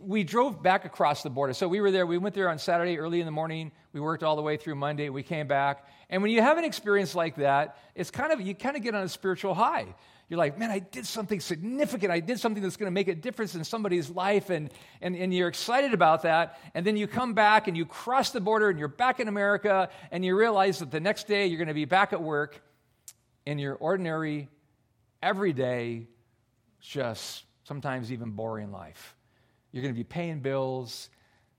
we drove back across the border. So we were there. We went there on Saturday early in the morning. We worked all the way through Monday. We came back. And when you have an experience like that, it's kind of, you kind of get on a spiritual high. You're like, man, I did something significant. I did something that's going to make a difference in somebody's life. And, and, and you're excited about that. And then you come back and you cross the border and you're back in America and you realize that the next day you're going to be back at work in your ordinary, everyday, just sometimes even boring life. You're going to be paying bills,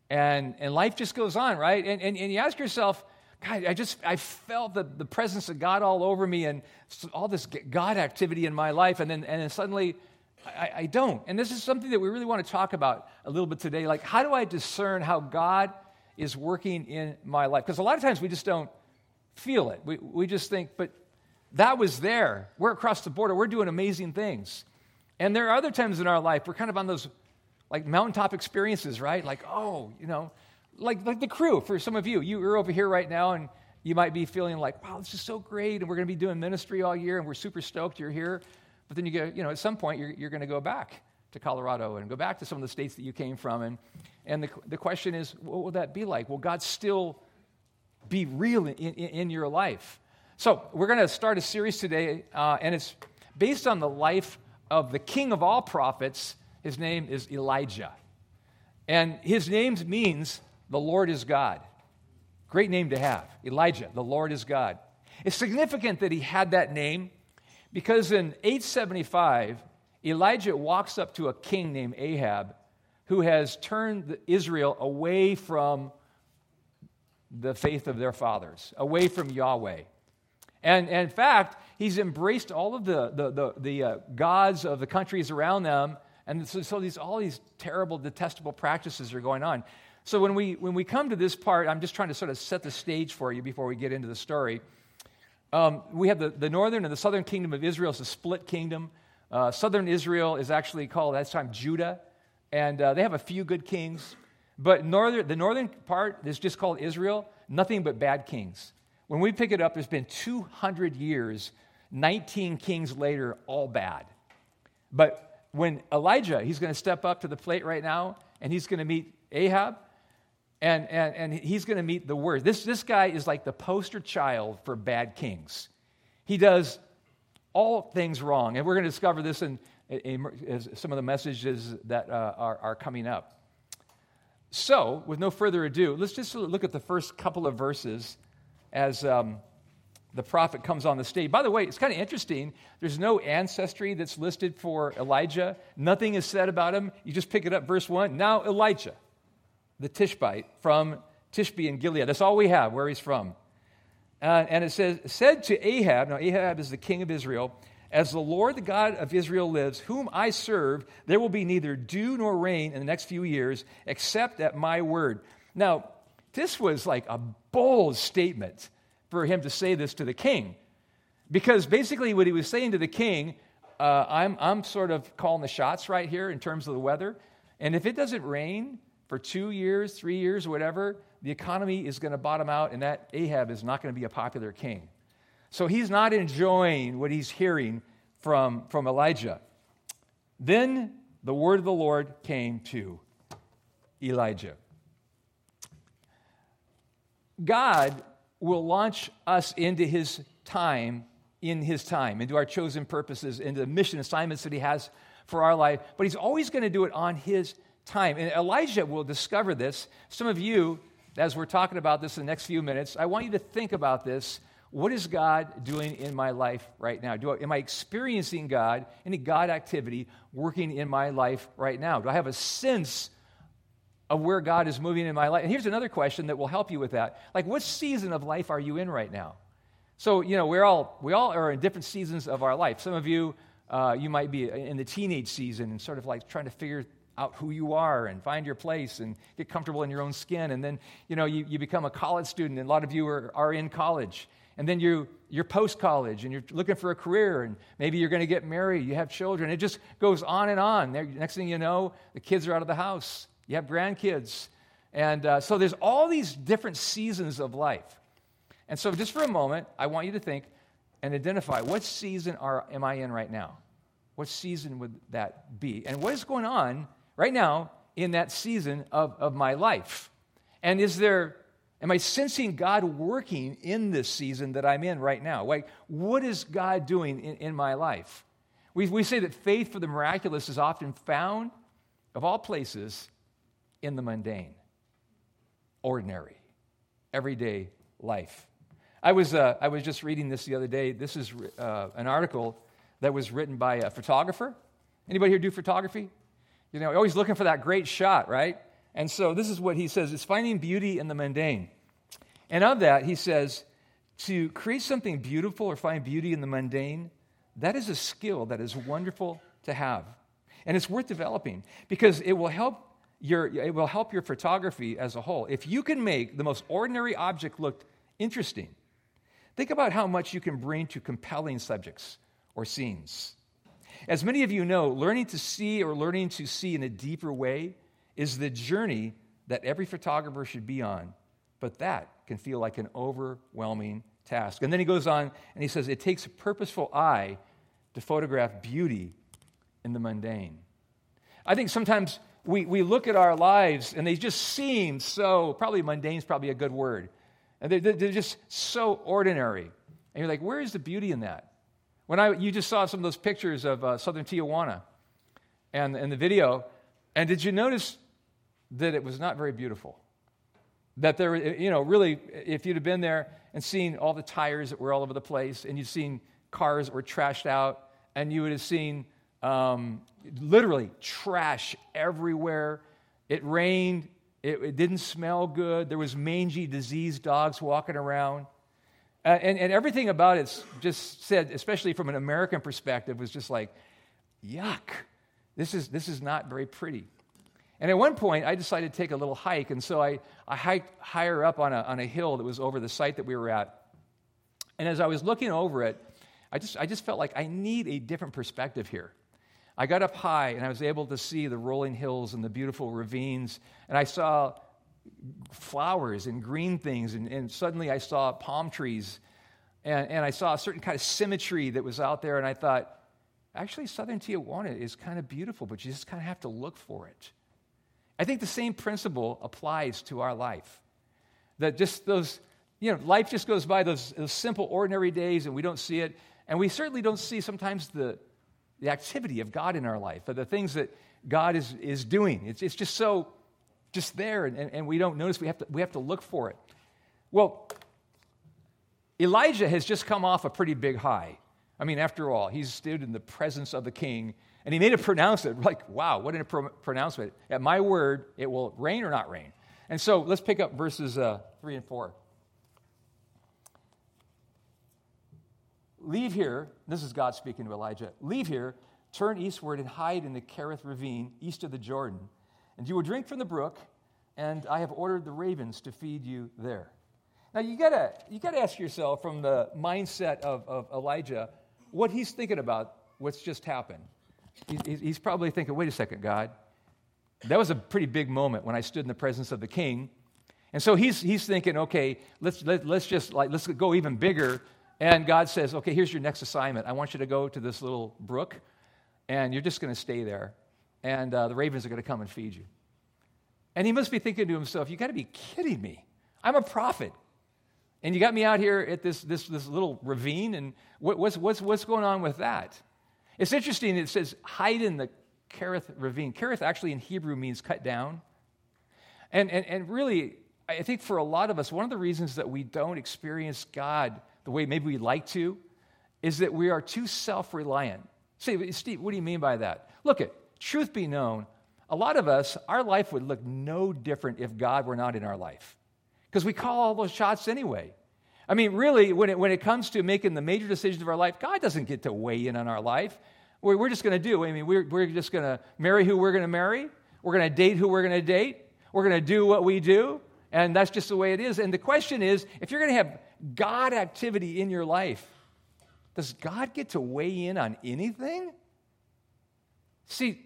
and, and life just goes on, right? And, and, and you ask yourself, God, I just, I felt the, the presence of God all over me and all this God activity in my life, and then, and then suddenly I, I don't. And this is something that we really want to talk about a little bit today. Like, how do I discern how God is working in my life? Because a lot of times we just don't feel it. We, we just think, but that was there. We're across the border. We're doing amazing things. And there are other times in our life we're kind of on those like mountaintop experiences, right? Like, oh, you know, like, like the crew for some of you. You're over here right now and you might be feeling like, wow, this is so great. And we're going to be doing ministry all year and we're super stoked you're here. But then you go, you know, at some point you're, you're going to go back to Colorado and go back to some of the states that you came from. And, and the, the question is, what will that be like? Will God still be real in, in, in your life? So we're going to start a series today, uh, and it's based on the life of the king of all prophets. His name is Elijah. And his name means the Lord is God. Great name to have. Elijah, the Lord is God. It's significant that he had that name because in 875, Elijah walks up to a king named Ahab who has turned Israel away from the faith of their fathers, away from Yahweh. And, and in fact, he's embraced all of the, the, the, the uh, gods of the countries around them. And so, so these, all these terrible, detestable practices are going on. So when we, when we come to this part, I'm just trying to sort of set the stage for you before we get into the story. Um, we have the, the northern and the southern kingdom of Israel. It's a split kingdom. Uh, southern Israel is actually called, at that time, Judah. And uh, they have a few good kings. But northern, the northern part is just called Israel, nothing but bad kings. When we pick it up, there's been 200 years, 19 kings later, all bad. But when Elijah, he's going to step up to the plate right now, and he's going to meet Ahab, and, and, and he's going to meet the word. This, this guy is like the poster child for bad kings. He does all things wrong. And we're going to discover this in, in, in some of the messages that uh, are, are coming up. So, with no further ado, let's just look at the first couple of verses as um, the prophet comes on the stage. By the way, it's kind of interesting. There's no ancestry that's listed for Elijah, nothing is said about him. You just pick it up, verse 1. Now, Elijah, the Tishbite from Tishbe in Gilead. That's all we have, where he's from. Uh, and it says, said to Ahab, now Ahab is the king of Israel, as the Lord, the God of Israel, lives, whom I serve, there will be neither dew nor rain in the next few years, except at my word. Now, this was like a bold statement for him to say this to the king. Because basically, what he was saying to the king, uh, I'm, I'm sort of calling the shots right here in terms of the weather. And if it doesn't rain for two years, three years, whatever, the economy is going to bottom out, and that Ahab is not going to be a popular king. So he's not enjoying what he's hearing from, from Elijah. Then the word of the Lord came to Elijah. God will launch us into his time in his time, into our chosen purposes, into the mission assignments that he has for our life, but he's always going to do it on his time. And Elijah will discover this. Some of you, as we're talking about this in the next few minutes, I want you to think about this. What is God doing in my life right now? Do I, am I experiencing God, any God activity working in my life right now? Do I have a sense of where God is moving in my life. And here's another question that will help you with that. Like, what season of life are you in right now? So, you know, we're all, we all are in different seasons of our life. Some of you, uh, you might be in the teenage season and sort of like trying to figure out who you are and find your place and get comfortable in your own skin. And then, you know, you, you become a college student, and a lot of you are, are in college. And then you, you're post college and you're looking for a career, and maybe you're going to get married, you have children. It just goes on and on. Next thing you know, the kids are out of the house you have grandkids. And uh, so there's all these different seasons of life. And so, just for a moment, I want you to think and identify what season are, am I in right now? What season would that be? And what is going on right now in that season of, of my life? And is there, am I sensing God working in this season that I'm in right now? Like, what is God doing in, in my life? We, we say that faith for the miraculous is often found, of all places, in the mundane, ordinary, everyday life. I was, uh, I was just reading this the other day. This is uh, an article that was written by a photographer. Anybody here do photography? You know, always looking for that great shot, right? And so this is what he says it's finding beauty in the mundane. And of that, he says, to create something beautiful or find beauty in the mundane, that is a skill that is wonderful to have. And it's worth developing because it will help your, it will help your photography as a whole. If you can make the most ordinary object look interesting, think about how much you can bring to compelling subjects or scenes. As many of you know, learning to see or learning to see in a deeper way is the journey that every photographer should be on, but that can feel like an overwhelming task. And then he goes on and he says, It takes a purposeful eye to photograph beauty in the mundane. I think sometimes we, we look at our lives and they just seem so, probably mundane is probably a good word. And they're, they're just so ordinary. And you're like, where is the beauty in that? When I, you just saw some of those pictures of uh, southern Tijuana and, and the video, and did you notice that it was not very beautiful? That there, you know, really, if you'd have been there and seen all the tires that were all over the place, and you'd seen cars that were trashed out, and you would have seen um, literally trash everywhere. It rained, it, it, didn't smell good, there was mangy, diseased dogs walking around. Uh, and, and everything about it just said, especially from an American perspective, was just like, yuck, this is, this is not very pretty. And at one point, I decided to take a little hike, and so I, I hiked higher up on a, on a hill that was over the site that we were at. And as I was looking over it, I just, I just felt like I need a different perspective here. I got up high and I was able to see the rolling hills and the beautiful ravines, and I saw flowers and green things, and, and suddenly I saw palm trees, and, and I saw a certain kind of symmetry that was out there, and I thought, actually, southern Tijuana is kind of beautiful, but you just kind of have to look for it. I think the same principle applies to our life. That just those, you know, life just goes by those, those simple, ordinary days, and we don't see it. And we certainly don't see sometimes the, the activity of God in our life, the things that God is, is doing. It's, it's just so just there, and, and we don't notice. We have, to, we have to look for it. Well, Elijah has just come off a pretty big high. I mean, after all, he's stood in the presence of the king, and he made a pronouncement like, wow, what a pro- pronouncement. At my word, it will rain or not rain. And so let's pick up verses uh, 3 and 4. Leave here, this is God speaking to Elijah. Leave here, turn eastward, and hide in the Kerith ravine east of the Jordan and you will drink from the brook, and I have ordered the ravens to feed you there. Now, you gotta, you gotta ask yourself from the mindset of, of Elijah what he's thinking about what's just happened. He's, he's probably thinking, wait a second, God. That was a pretty big moment when I stood in the presence of the king. And so he's, he's thinking, okay, let's, let, let's just like, let's go even bigger. And God says, okay, here's your next assignment. I want you to go to this little brook, and you're just going to stay there and uh, the ravens are going to come and feed you. And he must be thinking to himself, You got to be kidding me. I'm a prophet. And you got me out here at this, this, this little ravine, and what, what's, what's, what's going on with that? It's interesting, it says, hide in the Kerith ravine. Kerith actually in Hebrew means cut down. And, and, and really, I think for a lot of us, one of the reasons that we don't experience God the way maybe we'd like to is that we are too self reliant. Say, Steve, what do you mean by that? Look at truth be known, a lot of us, our life would look no different if God were not in our life. Because we call all those shots anyway. I mean, really, when it, when it comes to making the major decisions of our life, God doesn't get to weigh in on our life. We're, we're just going to do. I mean, we're, we're just going to marry who we're going to marry. We're going to date who we're going to date. We're going to do what we do. And that's just the way it is. And the question is if you're going to have God activity in your life, does God get to weigh in on anything? See,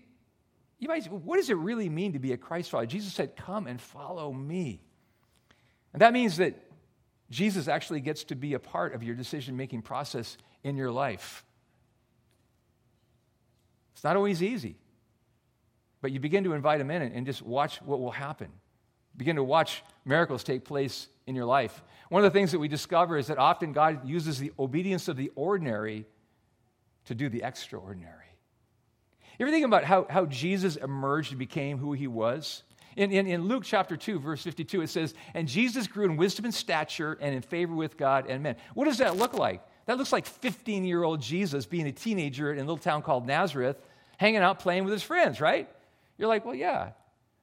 you might what does it really mean to be a Christ follower? Jesus said, Come and follow me. And that means that Jesus actually gets to be a part of your decision making process in your life. It's not always easy, but you begin to invite him in and just watch what will happen. Begin to watch miracles take place in your life. One of the things that we discover is that often God uses the obedience of the ordinary to do the extraordinary. You ever think about how, how Jesus emerged and became who he was? In, in, in, Luke chapter 2, verse 52, it says, And Jesus grew in wisdom and stature and in favor with God and men. What does that look like? That looks like 15 year old Jesus being a teenager in a little town called Nazareth, hanging out playing with his friends, right? You're like, well, yeah.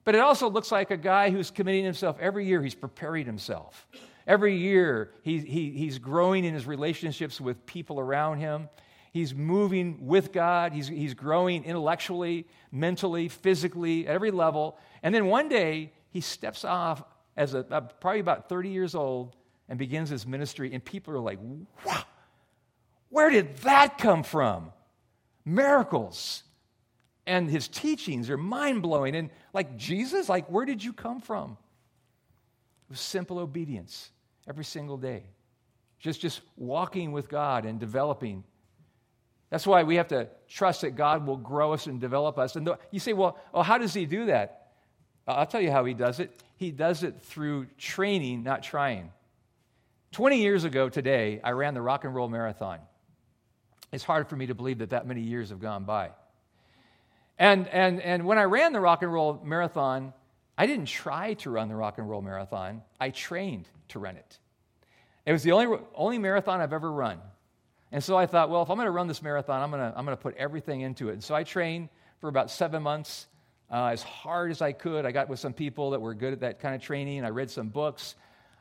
But it also looks like a guy who's committing himself every year, he's preparing himself. Every year, he, he, he's growing in his relationships with people around him. He's moving with God. He's, he's growing intellectually, mentally, physically, at every level. And then one day, he steps off as a, probably about 30 years old and begins his ministry. And people are like, wow, where did that come from? Miracles. And his teachings are mind blowing. And like Jesus, like, where did you come from? It was simple obedience every single day. Just, just walking with God and developing. That's why we have to trust that God will grow us and develop us. And you say, well, oh, how does he do that? I'll tell you how he does it. He does it through training, not trying. 20 years ago today, I ran the rock and roll marathon. It's hard for me to believe that that many years have gone by. And, and, and when I ran the rock and roll marathon, I didn't try to run the rock and roll marathon, I trained to run it. It was the only, only marathon I've ever run. And so I thought, well, if I'm going to run this marathon, I'm going to, I'm going to put everything into it. And so I trained for about seven months uh, as hard as I could. I got with some people that were good at that kind of training. I read some books.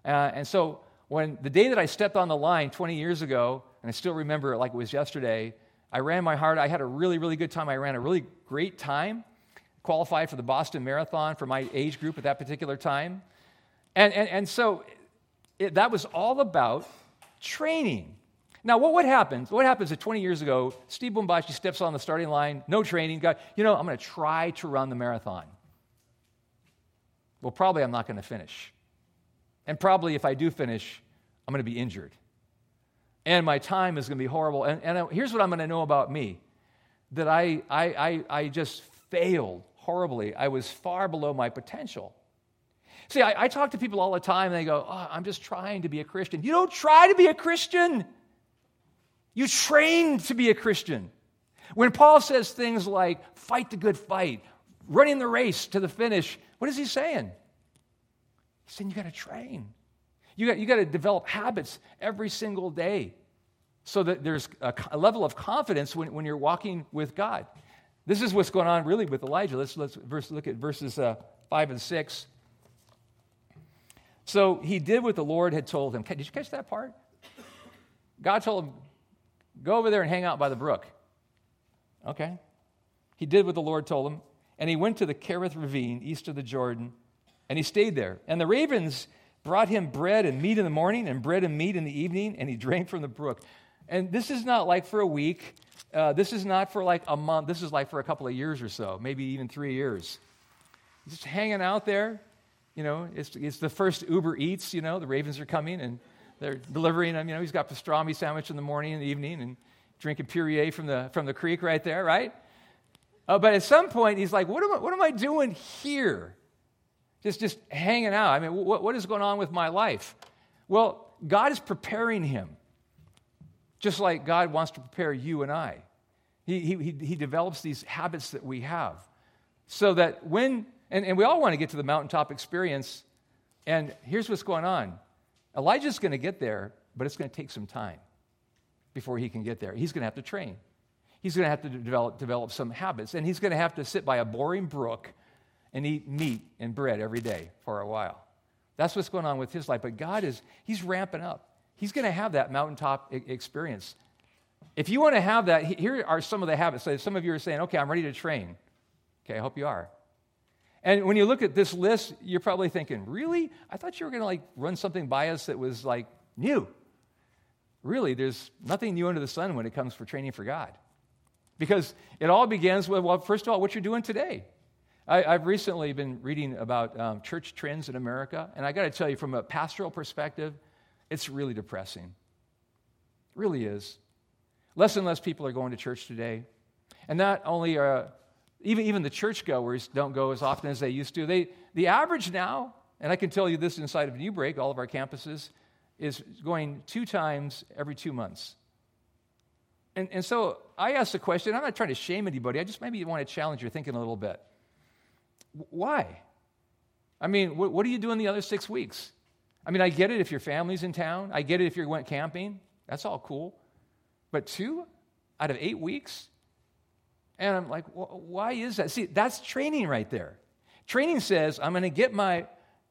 Uh, and so when the day that I stepped on the line 20 years ago, and I still remember it like it was yesterday, I ran my heart. I had a really, really good time. I ran a really great time, qualified for the Boston Marathon for my age group at that particular time. And, and, and so it, that was all about training. Now, what would happen? What happens if 20 years ago, Steve Bumbashi steps on the starting line, no training, guy, you know, I'm going to try to run the marathon. Well, probably I'm not going to finish. And probably if I do finish, I'm going to be injured and my time is going to be horrible. And, and here's what I'm going to know about me that I, I, I, I just failed horribly. I was far below my potential. See, I, I, talk to people all the time, and they go, oh, I'm just trying to be a Christian. You don't try to be a Christian, you train to be a Christian. When Paul says things like, fight the good fight, running the race to the finish, what is he saying? He's saying you got to train. You got, you got to develop habits every single day so that there's a, a, level of confidence when, when you're walking with God. This is what's going on really with Elijah. Let's, let's verse, look at verses uh, 5 and 6. So he did what the Lord had told him. Did you catch that part? God told him, go over there and hang out by the brook. Okay. He did what the Lord told him, and he went to the Kerith ravine east of the Jordan, and he stayed there. And the ravens brought him bread and meat in the morning and bread and meat in the evening, and he drank from the brook. And this is not like for a week. Uh, this is not for like a month. This is like for a couple of years or so, maybe even three years. Just hanging out there. You know, it's, it's the first Uber Eats, you know, the Ravens are coming and they're delivering him. You know, he's got pastrami sandwich in the morning and the evening and drinking Perrier from the, from the creek right there, right? Uh, but at some point, he's like, what am I, what am I doing here? Just, just hanging out. I mean, what, what is going on with my life? Well, God is preparing him, just like God wants to prepare you and I. He, he, he develops these habits that we have so that when, and, and we all want to get to the mountaintop experience, and here's what's going on Elijah's going to get there, but it's going to take some time before he can get there. He's going to have to train. He's going to have to develop, develop some habits, and he's going to have to sit by a boring brook and eat meat and bread every day for a while. That's what's going on with his life. But God is, he's ramping up. He's going to have that mountaintop experience. If you want to have that, here are some of the habits. So some of you are saying, okay, I'm ready to train. Okay, I hope you are. And when you look at this list, you're probably thinking, really? I thought you were going to like run something by us that was like new. Really, there's nothing new under the sun when it comes for training for God. Because it all begins with, well, first of all, what you're doing today. I, have recently been reading about um, church trends in America, and I got to tell you, from a pastoral perspective, it's really depressing. It really is. Less and less people are going to church today. And not only are, even, even the churchgoers don't go as often as they used to. They, the average now, and I can tell you this inside of New Break, all of our campuses, is going two times every two months. And, and so I asked the question, I'm not trying to shame anybody, I just maybe want to challenge your thinking a little bit. Why? I mean, what, what are you doing the other six weeks? I mean, I get it if your family's in town. I get it if you went camping. That's all cool. But two out of eight weeks? And I'm like, why is that? See, that's training right there. Training says, I'm going to get my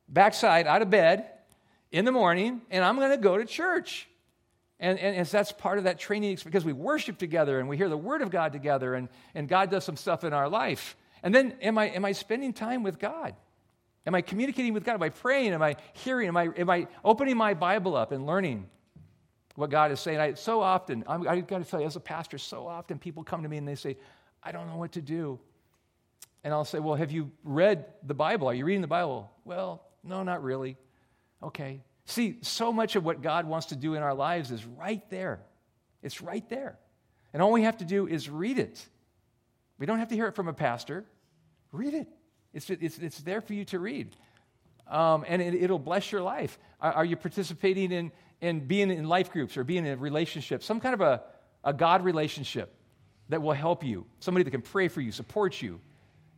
backside out of bed in the morning and I'm going to go to church. And, and, and that's part of that training because we worship together and we hear the Word of God together and, and God does some stuff in our life. And then, am I, am I spending time with God? Am I communicating with God? Am I praying? Am I hearing? Am I, am I opening my Bible up and learning what God is saying? I, so often, I'm, I've got to tell you, as a pastor, so often people come to me and they say, I don't know what to do. And I'll say, Well, have you read the Bible? Are you reading the Bible? Well, no, not really. Okay. See, so much of what God wants to do in our lives is right there. It's right there. And all we have to do is read it. We don't have to hear it from a pastor. Read it. It's, it's, it's there for you to read. Um, and it, will bless your life. Are, are, you participating in, in being in life groups or being in a relationship, some kind of a, a God relationship that will help you, somebody that can pray for you, support you,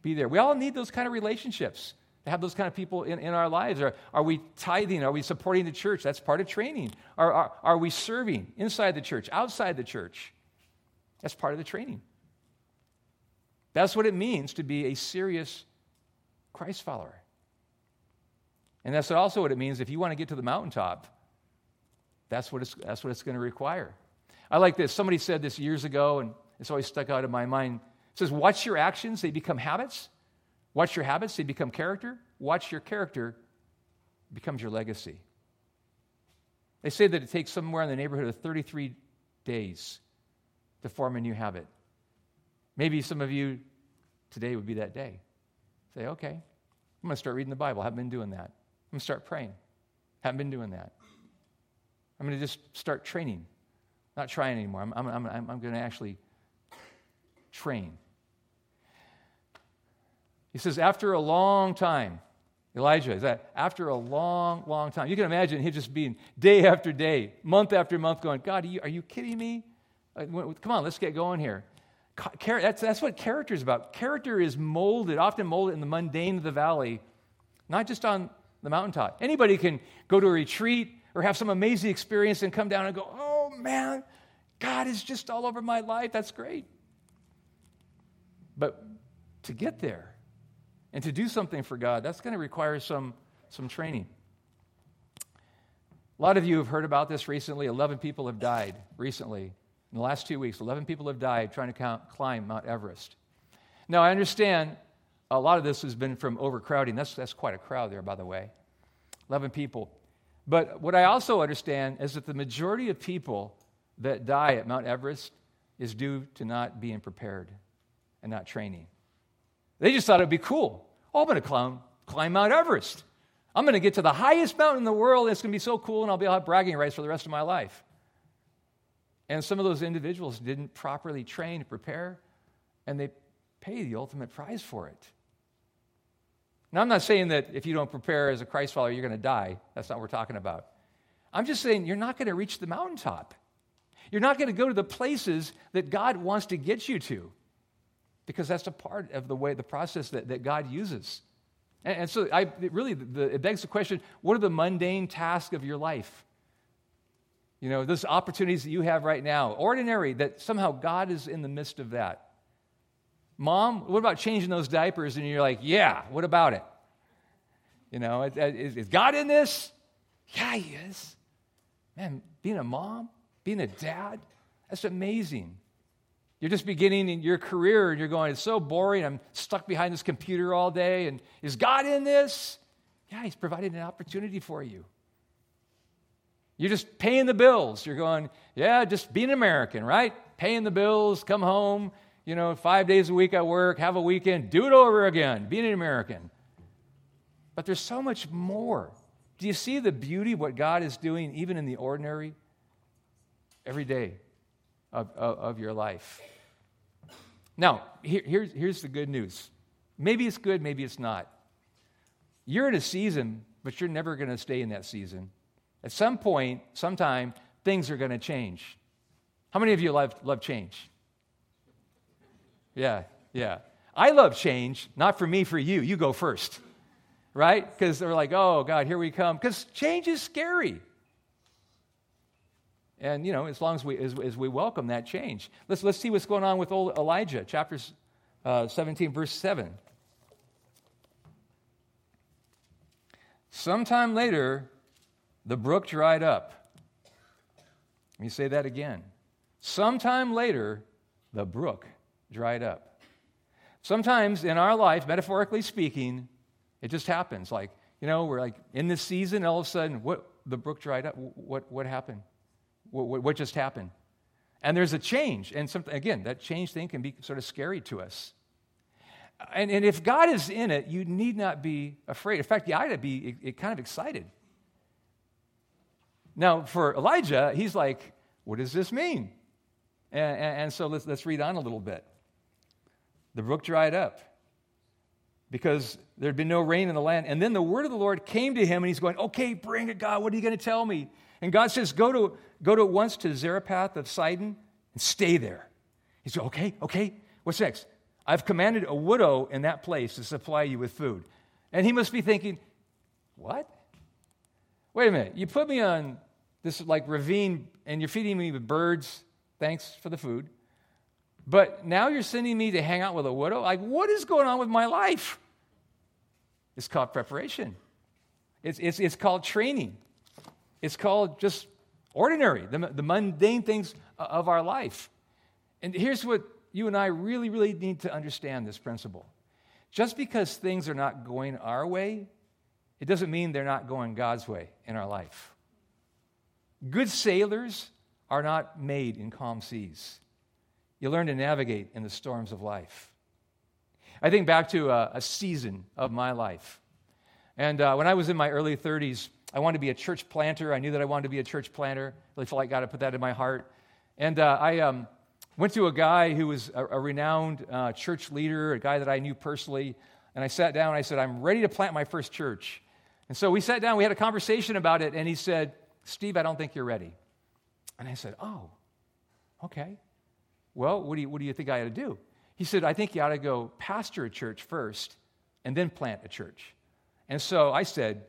be there? We all need those kind of relationships to have those kind of people in, in our lives. Are, are we tithing? Are we supporting the church? That's part of training. Are, are, are we serving inside the church, outside the church? That's part of the training. That's what it means to be a serious Christ follower. And that's also what it means if you want to get to the mountaintop, that's what it's, that's what it's going to require. I like this. Somebody said this years ago, and it's always stuck out in my mind. It says, Watch your actions, they become habits. Watch your habits, they become character. Watch your character, becomes your legacy. They say that it takes somewhere in the neighborhood of 33 days to form a new habit. Maybe some of you today would be that day. Say, okay, I'm going to start reading the Bible. I haven't been doing that. I'm going to start praying. Haven't been doing that. I'm going to just start training. Not trying anymore. I'm, I'm, I'm, I'm going to actually train. He says, after a long time, Elijah, is that after a long, long time? You can imagine him just being day after day, month after month, going, God, are you, are you kidding me? Come on, let's get going here. That's, that's what character is about. Character is molded, often molded in the mundane of the valley, not just on the mountaintop. Anybody can go to a retreat or have some amazing experience and come down and go, oh man, God is just all over my life. That's great. But to get there and to do something for God, that's going to require some, some training. A lot of you have heard about this recently. 11 people have died recently. In the last two weeks, 11 people have died trying to count, climb Mount Everest. Now, I understand a lot of this has been from overcrowding. That's, that's quite a crowd there, by the way. 11 people. But what I also understand is that the majority of people that die at Mount Everest is due to not being prepared and not training. They just thought it'd be cool. Oh, I'm going to climb, climb Mount Everest. I'm going to get to the highest mountain in the world. It's going to be so cool, and I'll be able to have bragging rights for the rest of my life. And some of those individuals didn't properly train to prepare, and they pay the ultimate price for it. Now, I'm not saying that if you don't prepare as a Christ follower, you're going to die. That's not what we're talking about. I'm just saying you're not going to reach the mountaintop. You're not going to go to the places that God wants to get you to because that's a part of the way, the process that, that God uses. And, and so I, really, the, it begs the question what are the mundane tasks of your life? You know, those opportunities that you have right now, ordinary, that somehow God is in the midst of that. Mom, what about changing those diapers? And you're like, yeah, what about it? You know, is, is God in this? Yeah, he is. Man, being a mom, being a dad, that's amazing. You're just beginning in your career and you're going, it's so boring. I'm stuck behind this computer all day. And is God in this? Yeah, He's provided an opportunity for you. You're just paying the bills. You're going, yeah, just being an American, right? Paying the bills, come home, you know, five days a week I work, have a weekend, do it over again, being an American. But there's so much more. Do you see the beauty of what God is doing even in the ordinary, every day of, of, of your life? Now, here, here's, here's the good news. Maybe it's good, maybe it's not. You're in a season, but you're never going to stay in that season. At some point, sometime, things are going to change. How many of you love, love change? Yeah, yeah. I love change, not for me, for you. You go first, right? Because they're like, oh, God, here we come. Because change is scary. And, you know, as long as we, as, as, we welcome that change. Let's, let's see what's going on with old Elijah, chapter uh, 17, verse 7. Sometime later, the brook dried up. Let me say that again. Sometime later, the brook dried up. Sometimes in our life, metaphorically speaking, it just happens. Like, you know, we're like in this season, all of a sudden, what, the brook dried up. What, what happened? What, what just happened? And there's a change. And some, again, that change thing can be sort of scary to us. And, and if God is in it, you need not be afraid. In fact, you ought to be kind of excited. Now, for Elijah, he's like, what does this mean? And, and, and so let's, let's read on a little bit. The brook dried up because there had been no rain in the land. And then the word of the Lord came to him, and he's going, Okay, bring it, God. What are you going to tell me? And God says, Go to, go to once to Zarephath of Sidon and stay there. He said, Okay, okay. What's next? I've commanded a widow in that place to supply you with food. And he must be thinking, What? Wait a minute. You put me on this like ravine and you're feeding me with birds. Thanks for the food. But now you're sending me to hang out with a widow? Like, what is going on with my life? It's called preparation, it's, it's, it's called training, it's called just ordinary, the, the mundane things of our life. And here's what you and I really, really need to understand this principle. Just because things are not going our way, it doesn't mean they're not going God's way in our life. Good sailors are not made in calm seas. You learn to navigate in the storms of life. I think back to a, a season of my life. And uh, when I was in my early 30s, I wanted to be a church planter. I knew that I wanted to be a church planter. Really felt like God had put that in my heart. And uh, I um, went to a guy who was a, a renowned uh, church leader, a guy that I knew personally. And I sat down and I said, I'm ready to plant my first church. And so we sat down, we had a conversation about it, and he said, Steve, I don't think you're ready. And I said, Oh, okay. Well, what do you, what do you think I ought to do? He said, I think you ought to go pastor a church first and then plant a church. And so I said,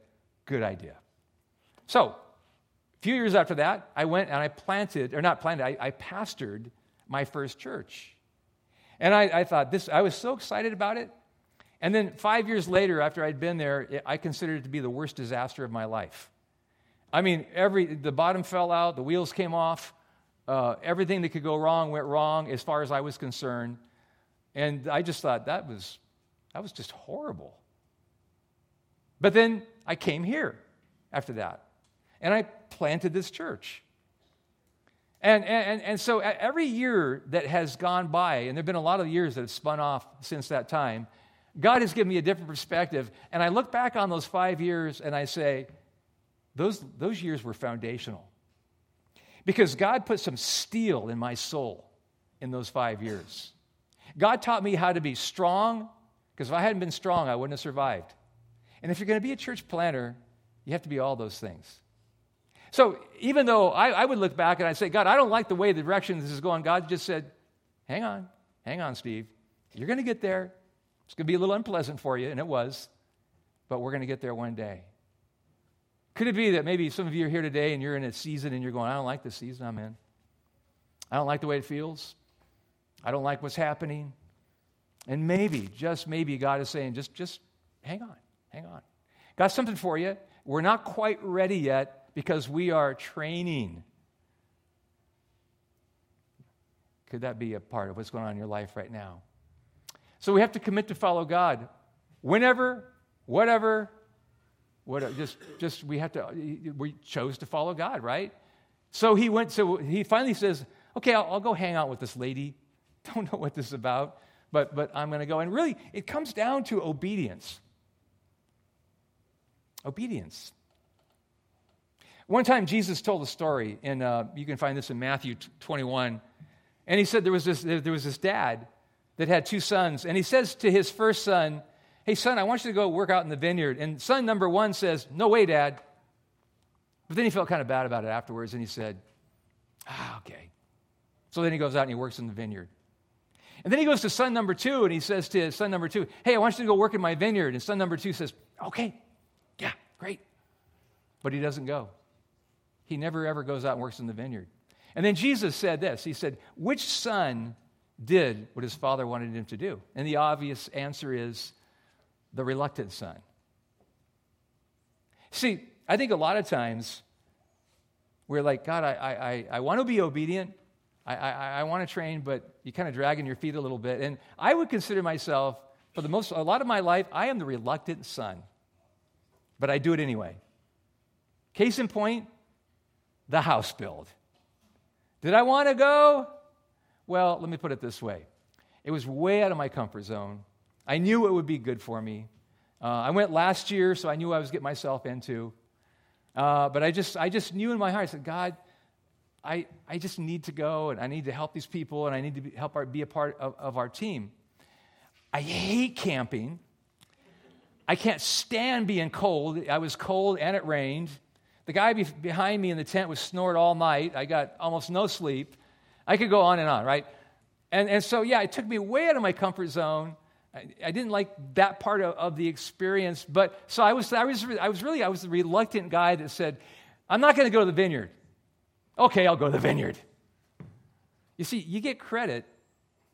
Good idea. So, a few years after that, I went and I planted, or not planted, I, I pastored my first church. And I, I, thought this, I was so excited about it. And then five years later, after I'd been there, I considered it to be the worst disaster of my life. I mean, every, the bottom fell out, the wheels came off, uh, everything that could go wrong went wrong as far as I was concerned. And I just thought that was, that was just horrible. But then I came here after that, and I planted this church. And, and, and so every year that has gone by, and there have been a lot of years that have spun off since that time, God has given me a different perspective. And I look back on those five years and I say, those, those years were foundational. Because God put some steel in my soul in those five years. God taught me how to be strong, because if I hadn't been strong, I wouldn't have survived. And if you're going to be a church planter, you have to be all those things. So even though I, I, would look back and I'd say, God, I don't like the way the direction this is going, God just said, hang on, hang on, Steve. You're going to get there. It's going to be a little unpleasant for you, and it was, but we're going to get there one day. Could it be that maybe some of you are here today and you're in a season and you're going, I don't like this season I'm in. I don't like the way it feels. I don't like what's happening. And maybe, just maybe, God is saying, just, just hang on, hang on. Got something for you. We're not quite ready yet because we are training. Could that be a part of what's going on in your life right now? So we have to commit to follow God whenever, whatever, what, just, just we have to, we chose to follow God, right? So he went, so he finally says, okay, I'll, I'll go hang out with this lady. Don't know what this is about, but, but I'm going to go. And really, it comes down to obedience. Obedience. One time, Jesus told a story, and uh, you can find this in Matthew 21. And he said there was this, there was this dad that had two sons. And he says to his first son, Hey, son, I want you to go work out in the vineyard. And son number one says, No way, dad. But then he felt kind of bad about it afterwards and he said, Ah, okay. So then he goes out and he works in the vineyard. And then he goes to son number two and he says to son number two, Hey, I want you to go work in my vineyard. And son number two says, Okay, yeah, great. But he doesn't go. He never ever goes out and works in the vineyard. And then Jesus said this He said, Which son did what his father wanted him to do? And the obvious answer is the reluctant son. See, I think a lot of times we're like, God, I, I, I want to be obedient. I, I, I want to train, but you're kind of dragging your feet a little bit. And I would consider myself, for the most, a lot of my life, I am the reluctant son. But I do it anyway. Case in point, the house build. Did I want to go? Well, let me put it this way it was way out of my comfort zone. I knew it would be good for me. Uh, I went last year, so I knew I was getting myself into. Uh, but I just, I just knew in my heart, I said, God, I, I just need to go and I need to help these people and I need to be, help our, be a part of, of our team. I hate camping. I can't stand being cold. I was cold and it rained. The guy be- behind me in the tent was snored all night. I got almost no sleep. I could go on and on, right? And, and so, yeah, it took me way out of my comfort zone. I, didn't like that part of, of, the experience. But so I was, I, was, I was really, I was the reluctant guy that said, I'm not going to go to the vineyard. Okay, I'll go to the vineyard. You see, you get credit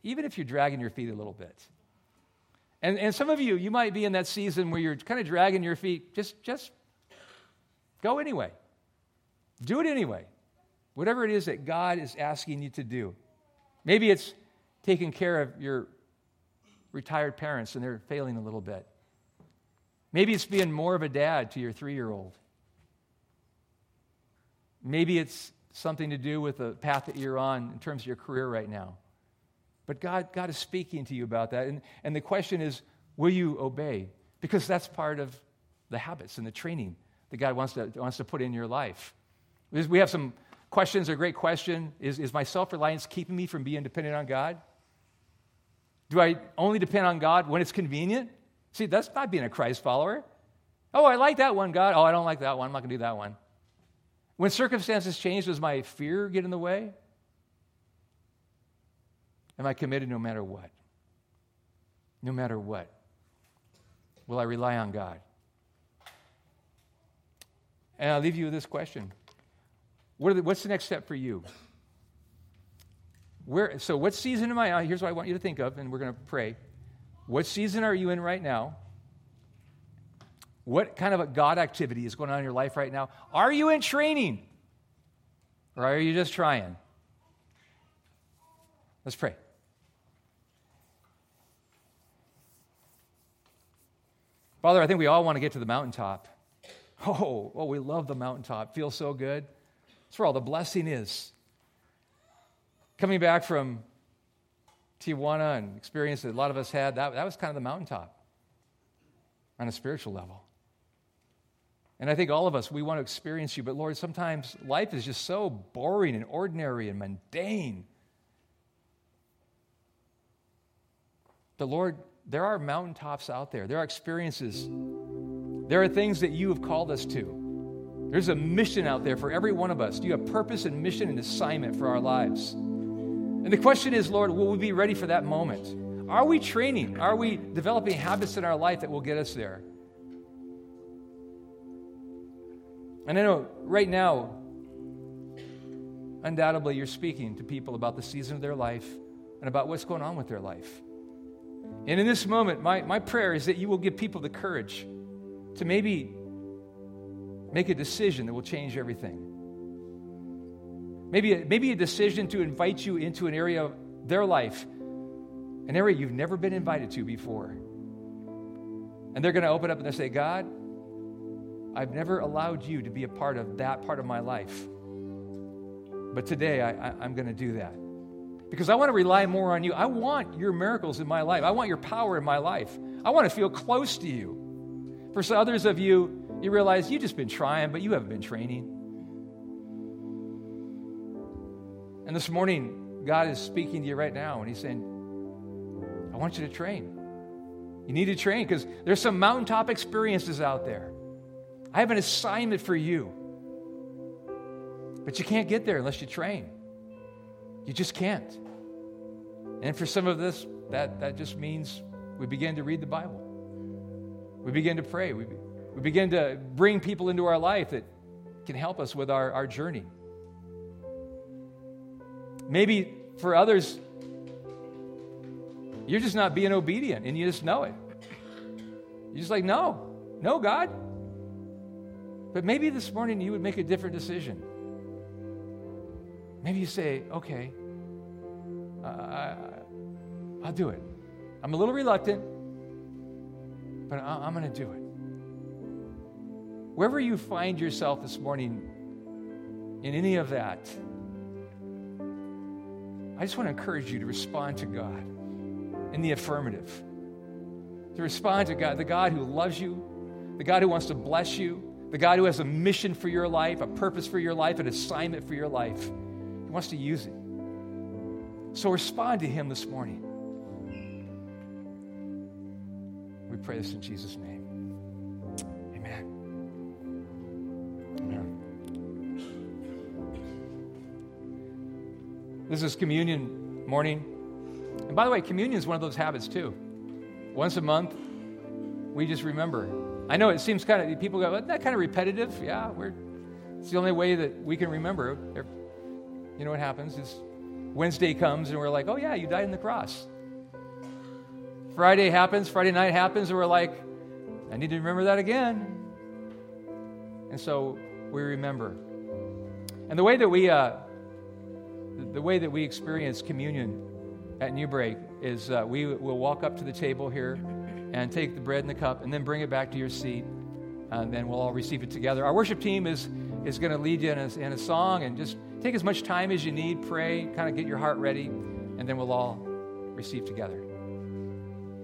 even if you're dragging your feet a little bit. And, and some of you, you might be in that season where you're kind of dragging your feet. Just, just go anyway. Do it anyway. Whatever it is that God is asking you to do. Maybe it's taking care of your retired parents and they're failing a little bit. Maybe it's being more of a dad to your three year old. Maybe it's something to do with the path that you're on in terms of your career right now. But God, God is speaking to you about that. And, and the question is will you obey? Because that's part of the habits and the training that God wants to, wants to put in your life. We have some questions. A great question is Is my self reliance keeping me from being dependent on God? Do I only depend on God when it's convenient? See, that's not being a Christ follower. Oh, I like that one, God. Oh, I don't like that one. I'm not going to do that one. When circumstances change, does my fear get in the way? Am I committed no matter what? No matter what? Will I rely on God? And I'll leave you with this question what the, What's the next step for you? Where, so, what season am I on? Here's what I want you to think of, and we're going to pray. What season are you in right now? What kind of a God activity is going on in your life right now? Are you in training? Or are you just trying? Let's pray. Father, I think we all want to get to the mountaintop. Oh, oh, we love the mountaintop. Feels so good. That's where all the blessing is. Coming back from Tijuana and experience that a lot of us had, that, that was kind of the mountaintop on a spiritual level. And I think all of us, we want to experience you, but Lord, sometimes life is just so boring and ordinary and mundane. The Lord, there are mountaintops out there, there are experiences, there are things that you have called us to. There's a mission out there for every one of us. Do you have purpose and mission and assignment for our lives. And the question is, Lord, will we be ready for that moment? Are we training? Are we developing habits in our life that will get us there? And I know right now, undoubtedly, you're speaking to people about the season of their life and about what's going on with their life. And in this moment, my, my prayer is that you will give people the courage to maybe make a decision that will change everything. Maybe a, maybe a decision to invite you into an area of their life, an area you've never been invited to before. And they're going to open up and they say, God, I've never allowed you to be a part of that part of my life. But today I, am going to do that. Because I want to rely more on you. I want your miracles in my life. I want your power in my life. I want to feel close to you. For some others of you, you realize you've just been trying, but you haven't been training. And this morning, God is speaking to you right now, and He's saying, I want you to train. You need to train because there's some mountaintop experiences out there. I have an assignment for you. But you can't get there unless you train. You just can't. And for some of this, that, that just means we begin to read the Bible. We begin to pray. We, we begin to bring people into our life that can help us with our, our journey. Maybe for others, you're just not being obedient and you just know it. You're just like, no, no, God. But maybe this morning you would make a different decision. Maybe you say, okay, uh, I'll do it. I'm a little reluctant, but I'm going to do it. Wherever you find yourself this morning in any of that, I just want to encourage you to respond to God in the affirmative. To respond to God, the God who loves you, the God who wants to bless you, the God who has a mission for your life, a purpose for your life, an assignment for your life. He wants to use it. So respond to Him this morning. We pray this in Jesus' name. This is communion morning. And by the way, communion is one of those habits too. Once a month, we just remember. I know it seems kind of, people go, isn't that kind of repetitive? Yeah, we're, it's the only way that we can remember. You know what happens is Wednesday comes and we're like, oh yeah, you died on the cross. Friday happens, Friday night happens, and we're like, I need to remember that again. And so we remember. And the way that we, uh, the way that we experience communion at New Break is uh, we will walk up to the table here and take the bread and the cup and then bring it back to your seat. And then we'll all receive it together. Our worship team is, is going to lead you in a, in a song and just take as much time as you need, pray, kind of get your heart ready, and then we'll all receive together.